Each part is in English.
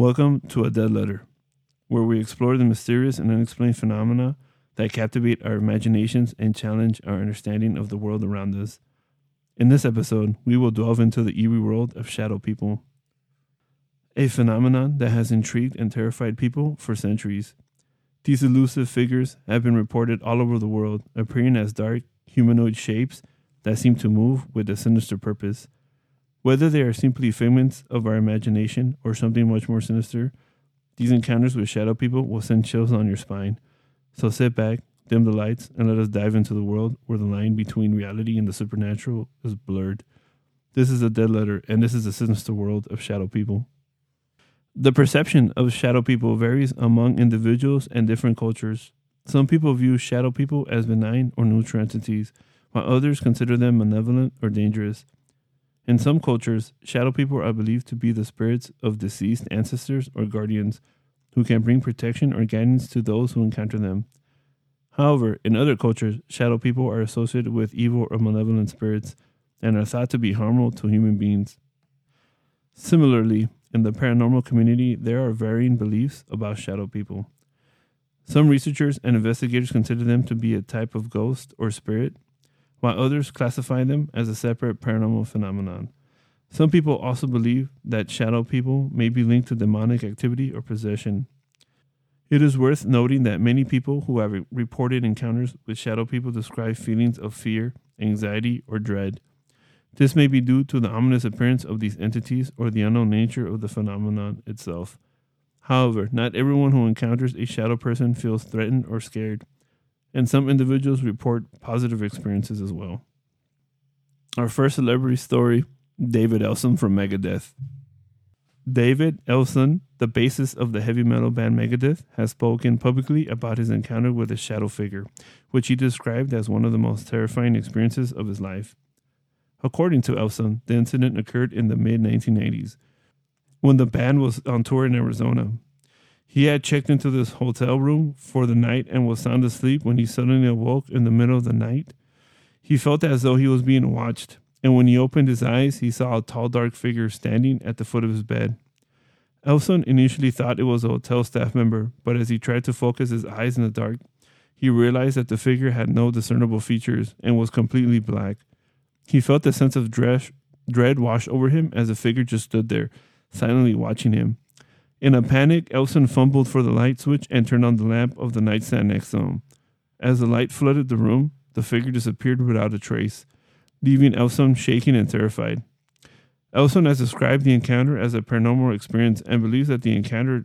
Welcome to A Dead Letter, where we explore the mysterious and unexplained phenomena that captivate our imaginations and challenge our understanding of the world around us. In this episode, we will delve into the eerie world of shadow people, a phenomenon that has intrigued and terrified people for centuries. These elusive figures have been reported all over the world, appearing as dark, humanoid shapes that seem to move with a sinister purpose. Whether they are simply figments of our imagination or something much more sinister, these encounters with shadow people will send chills on your spine. So sit back, dim the lights, and let us dive into the world where the line between reality and the supernatural is blurred. This is a dead letter, and this is the sinister world of shadow people. The perception of shadow people varies among individuals and different cultures. Some people view shadow people as benign or neutral entities, while others consider them malevolent or dangerous. In some cultures, shadow people are believed to be the spirits of deceased ancestors or guardians who can bring protection or guidance to those who encounter them. However, in other cultures, shadow people are associated with evil or malevolent spirits and are thought to be harmful to human beings. Similarly, in the paranormal community, there are varying beliefs about shadow people. Some researchers and investigators consider them to be a type of ghost or spirit while others classify them as a separate paranormal phenomenon. Some people also believe that shadow people may be linked to demonic activity or possession. It is worth noting that many people who have reported encounters with shadow people describe feelings of fear, anxiety, or dread. This may be due to the ominous appearance of these entities or the unknown nature of the phenomenon itself. However, not everyone who encounters a shadow person feels threatened or scared and some individuals report positive experiences as well. Our first celebrity story David Elson from Megadeth. David Elson, the bassist of the heavy metal band Megadeth, has spoken publicly about his encounter with a shadow figure, which he described as one of the most terrifying experiences of his life. According to Elson, the incident occurred in the mid 1980s when the band was on tour in Arizona. He had checked into this hotel room for the night and was sound asleep when he suddenly awoke in the middle of the night. He felt as though he was being watched, and when he opened his eyes, he saw a tall, dark figure standing at the foot of his bed. Elson initially thought it was a hotel staff member, but as he tried to focus his eyes in the dark, he realized that the figure had no discernible features and was completely black. He felt a sense of dread wash over him as the figure just stood there, silently watching him. In a panic, Elson fumbled for the light switch and turned on the lamp of the nightstand next to him. As the light flooded the room, the figure disappeared without a trace, leaving Elson shaking and terrified. Elson has described the encounter as a paranormal experience and believes that the encounter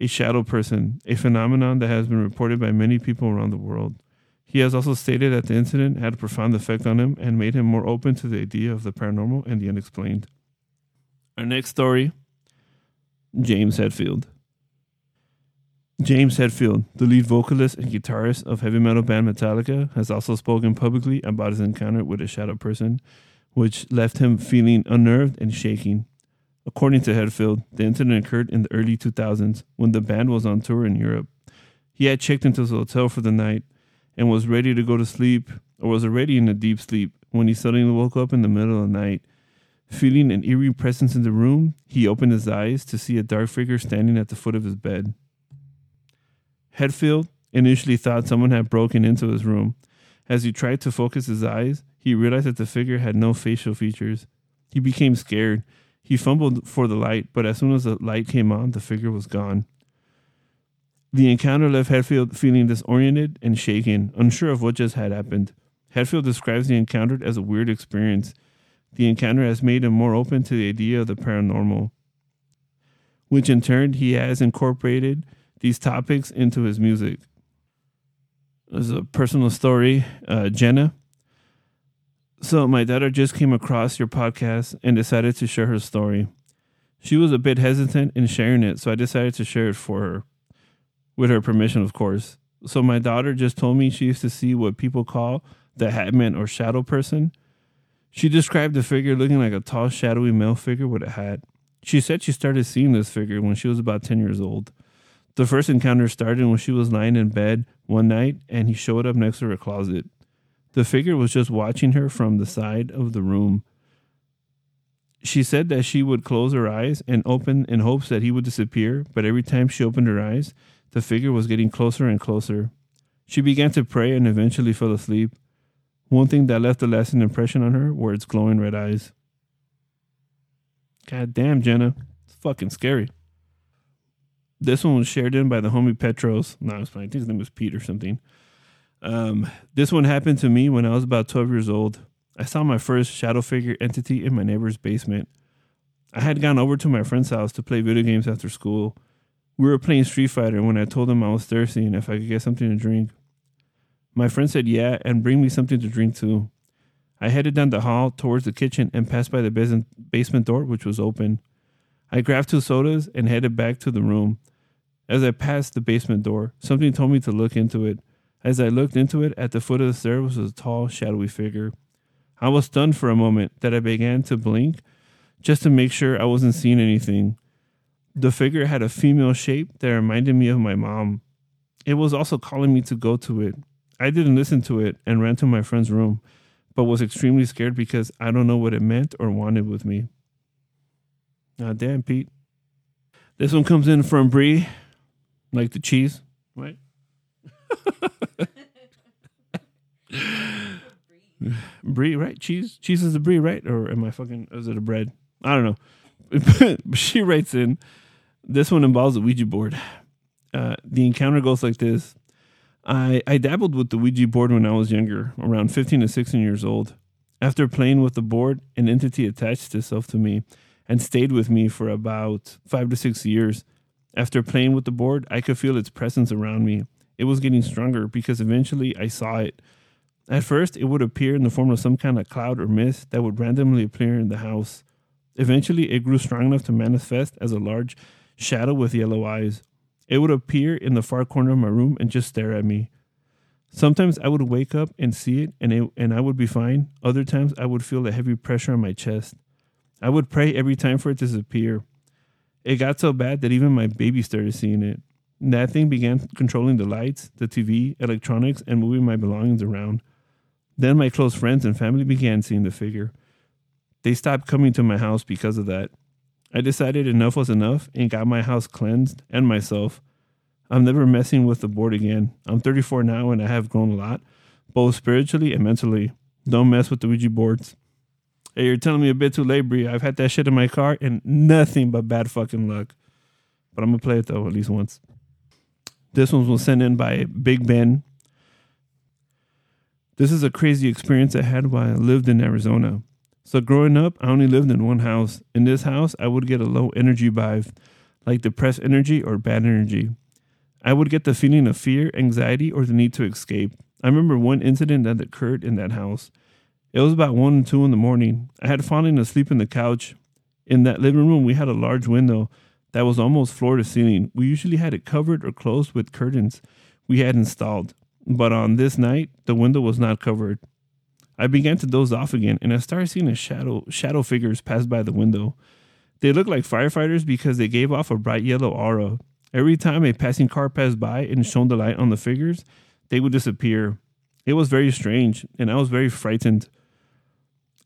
a shadow person, a phenomenon that has been reported by many people around the world. He has also stated that the incident had a profound effect on him and made him more open to the idea of the paranormal and the unexplained. Our next story James Hetfield. James Hetfield, the lead vocalist and guitarist of heavy metal band Metallica, has also spoken publicly about his encounter with a shadow person, which left him feeling unnerved and shaking. According to Hetfield, the incident occurred in the early 2000s when the band was on tour in Europe. He had checked into his hotel for the night and was ready to go to sleep, or was already in a deep sleep, when he suddenly woke up in the middle of the night Feeling an eerie presence in the room, he opened his eyes to see a dark figure standing at the foot of his bed. Hetfield initially thought someone had broken into his room. As he tried to focus his eyes, he realized that the figure had no facial features. He became scared. He fumbled for the light, but as soon as the light came on, the figure was gone. The encounter left Hetfield feeling disoriented and shaken, unsure of what just had happened. Hetfield describes the encounter as a weird experience. The encounter has made him more open to the idea of the paranormal, which in turn he has incorporated these topics into his music. As a personal story, uh, Jenna. So, my daughter just came across your podcast and decided to share her story. She was a bit hesitant in sharing it, so I decided to share it for her, with her permission, of course. So, my daughter just told me she used to see what people call the Hatman or shadow person she described the figure looking like a tall, shadowy male figure with a hat. She said she started seeing this figure when she was about 10 years old. The first encounter started when she was lying in bed one night and he showed up next to her closet. The figure was just watching her from the side of the room. She said that she would close her eyes and open in hopes that he would disappear, but every time she opened her eyes, the figure was getting closer and closer. She began to pray and eventually fell asleep. One thing that left a lasting impression on her were its glowing red eyes. God damn, Jenna. It's fucking scary. This one was shared in by the homie Petros. No, it's fine. I think his name was Pete or something. Um, this one happened to me when I was about 12 years old. I saw my first shadow figure entity in my neighbor's basement. I had gone over to my friend's house to play video games after school. We were playing Street Fighter when I told him I was thirsty and if I could get something to drink. My friend said yeah and bring me something to drink too. I headed down the hall towards the kitchen and passed by the basement door, which was open. I grabbed two sodas and headed back to the room. As I passed the basement door, something told me to look into it. As I looked into it, at the foot of the stairs was a tall, shadowy figure. I was stunned for a moment that I began to blink just to make sure I wasn't seeing anything. The figure had a female shape that reminded me of my mom. It was also calling me to go to it. I didn't listen to it and ran to my friend's room, but was extremely scared because I don't know what it meant or wanted with me. Ah, damn, Pete. This one comes in from Brie, like the cheese, right? brie, right? Cheese, cheese is the brie, right? Or am I fucking? Is it a bread? I don't know. she writes in. This one involves a Ouija board. Uh, the encounter goes like this. I, I dabbled with the Ouija board when I was younger, around 15 to 16 years old. After playing with the board, an entity attached itself to me and stayed with me for about five to six years. After playing with the board, I could feel its presence around me. It was getting stronger because eventually I saw it. At first, it would appear in the form of some kind of cloud or mist that would randomly appear in the house. Eventually, it grew strong enough to manifest as a large shadow with yellow eyes. It would appear in the far corner of my room and just stare at me. Sometimes I would wake up and see it and, it and I would be fine. Other times I would feel a heavy pressure on my chest. I would pray every time for it to disappear. It got so bad that even my baby started seeing it. That thing began controlling the lights, the TV, electronics, and moving my belongings around. Then my close friends and family began seeing the figure. They stopped coming to my house because of that. I decided enough was enough and got my house cleansed and myself. I'm never messing with the board again. I'm 34 now and I have grown a lot, both spiritually and mentally. Don't mess with the Ouija boards. Hey, you're telling me a bit too late, Brie. I've had that shit in my car and nothing but bad fucking luck. But I'm gonna play it though, at least once. This one was sent in by Big Ben this is a crazy experience I had while I lived in Arizona. So, growing up, I only lived in one house. In this house, I would get a low energy vibe, like depressed energy or bad energy. I would get the feeling of fear, anxiety, or the need to escape. I remember one incident that occurred in that house. It was about 1 and 2 in the morning. I had fallen asleep in the couch. In that living room, we had a large window that was almost floor to ceiling. We usually had it covered or closed with curtains we had installed but on this night, the window was not covered. I began to doze off again, and I started seeing shadow shadow figures pass by the window. They looked like firefighters because they gave off a bright yellow aura. Every time a passing car passed by and shone the light on the figures, they would disappear. It was very strange, and I was very frightened.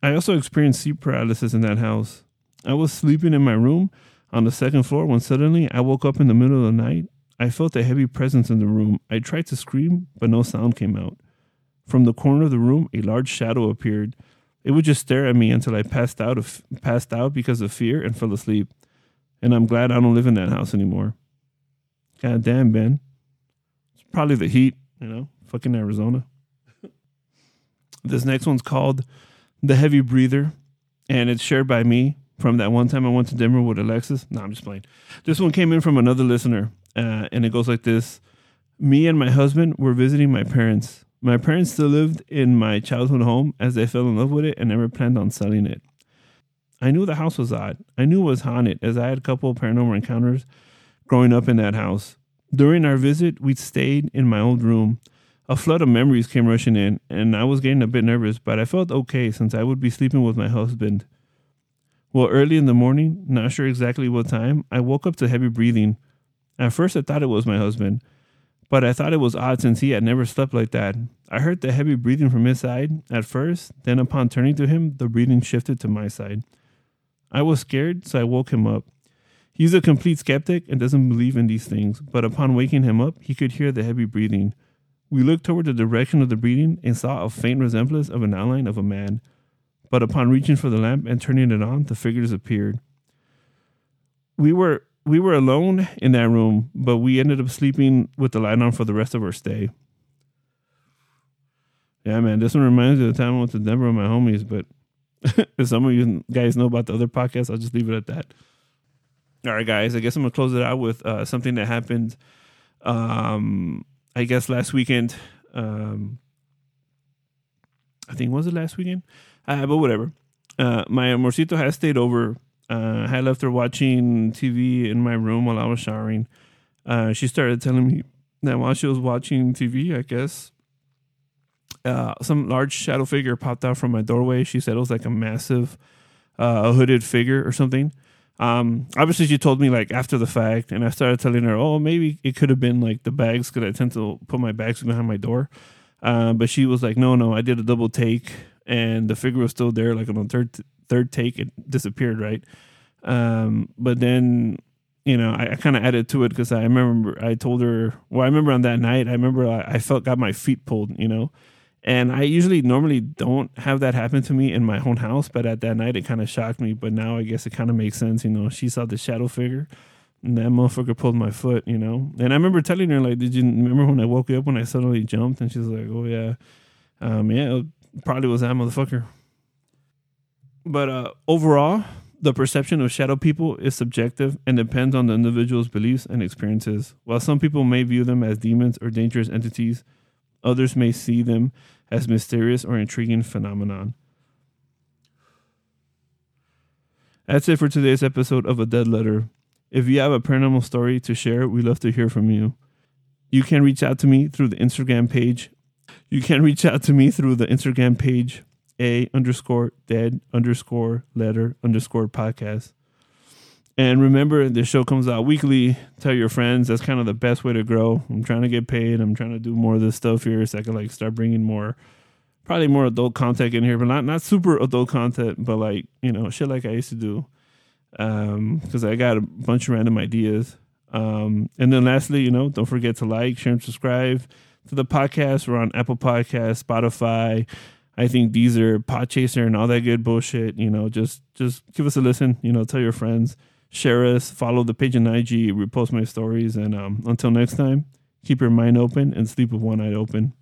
I also experienced sleep paralysis in that house. I was sleeping in my room on the second floor when suddenly I woke up in the middle of the night I felt a heavy presence in the room. I tried to scream, but no sound came out. From the corner of the room, a large shadow appeared. It would just stare at me until I passed out of, passed out because of fear and fell asleep. And I'm glad I don't live in that house anymore. God damn, Ben. It's probably the heat, you know, fucking Arizona. this next one's called The Heavy Breather, and it's shared by me from that one time I went to Denver with Alexis. No, I'm just playing. This one came in from another listener uh, and it goes like this Me and my husband were visiting my parents. My parents still lived in my childhood home as they fell in love with it and never planned on selling it. I knew the house was odd. I knew it was haunted as I had a couple of paranormal encounters growing up in that house. During our visit, we stayed in my old room. A flood of memories came rushing in, and I was getting a bit nervous, but I felt okay since I would be sleeping with my husband. Well, early in the morning, not sure exactly what time, I woke up to heavy breathing. At first, I thought it was my husband, but I thought it was odd since he had never slept like that. I heard the heavy breathing from his side at first, then, upon turning to him, the breathing shifted to my side. I was scared, so I woke him up. He's a complete skeptic and doesn't believe in these things, but upon waking him up, he could hear the heavy breathing. We looked toward the direction of the breathing and saw a faint resemblance of an outline of a man. But upon reaching for the lamp and turning it on, the figure disappeared. We were we were alone in that room, but we ended up sleeping with the light on for the rest of our stay. Yeah, man, this one reminds me of the time I went to Denver with my homies, but if some of you guys know about the other podcast, I'll just leave it at that. All right, guys, I guess I'm gonna close it out with uh, something that happened um I guess last weekend. Um I think was it last weekend? Uh, but whatever. Uh, my amorcito has stayed over. Uh, I left her watching TV in my room while I was showering. Uh, she started telling me that while she was watching TV, I guess, uh, some large shadow figure popped out from my doorway. She said it was like a massive, uh, hooded figure or something. Um, obviously, she told me like after the fact, and I started telling her, oh, maybe it could have been like the bags because I tend to put my bags behind my door. Uh, but she was like, no, no, I did a double take and the figure was still there. Like on the third third take, it disappeared, right? Um, but then you know, I, I kind of added to it because I remember I told her. Well, I remember on that night, I remember I, I felt got my feet pulled, you know. And I usually normally don't have that happen to me in my own house, but at that night it kind of shocked me. But now I guess it kind of makes sense, you know. She saw the shadow figure, and that motherfucker pulled my foot, you know. And I remember telling her like, "Did you remember when I woke up when I suddenly jumped?" And she's like, "Oh yeah, um, yeah, probably was that motherfucker. But uh, overall, the perception of shadow people is subjective and depends on the individual's beliefs and experiences. While some people may view them as demons or dangerous entities, others may see them as mysterious or intriguing phenomenon. That's it for today's episode of A Dead Letter. If you have a paranormal story to share, we love to hear from you. You can reach out to me through the Instagram page you can reach out to me through the Instagram page a underscore dead underscore letter underscore podcast. And remember, the show comes out weekly. Tell your friends. That's kind of the best way to grow. I'm trying to get paid. I'm trying to do more of this stuff here so I can like start bringing more, probably more adult content in here, but not not super adult content, but like you know shit like I used to do. Um, because I got a bunch of random ideas. Um, and then lastly, you know, don't forget to like, share, and subscribe to the podcast. We're on Apple Podcast, Spotify. I think these are Podchaser and all that good bullshit. You know, just just give us a listen. You know, tell your friends, share us, follow the page on IG, repost my stories, and um, until next time, keep your mind open and sleep with one eye open.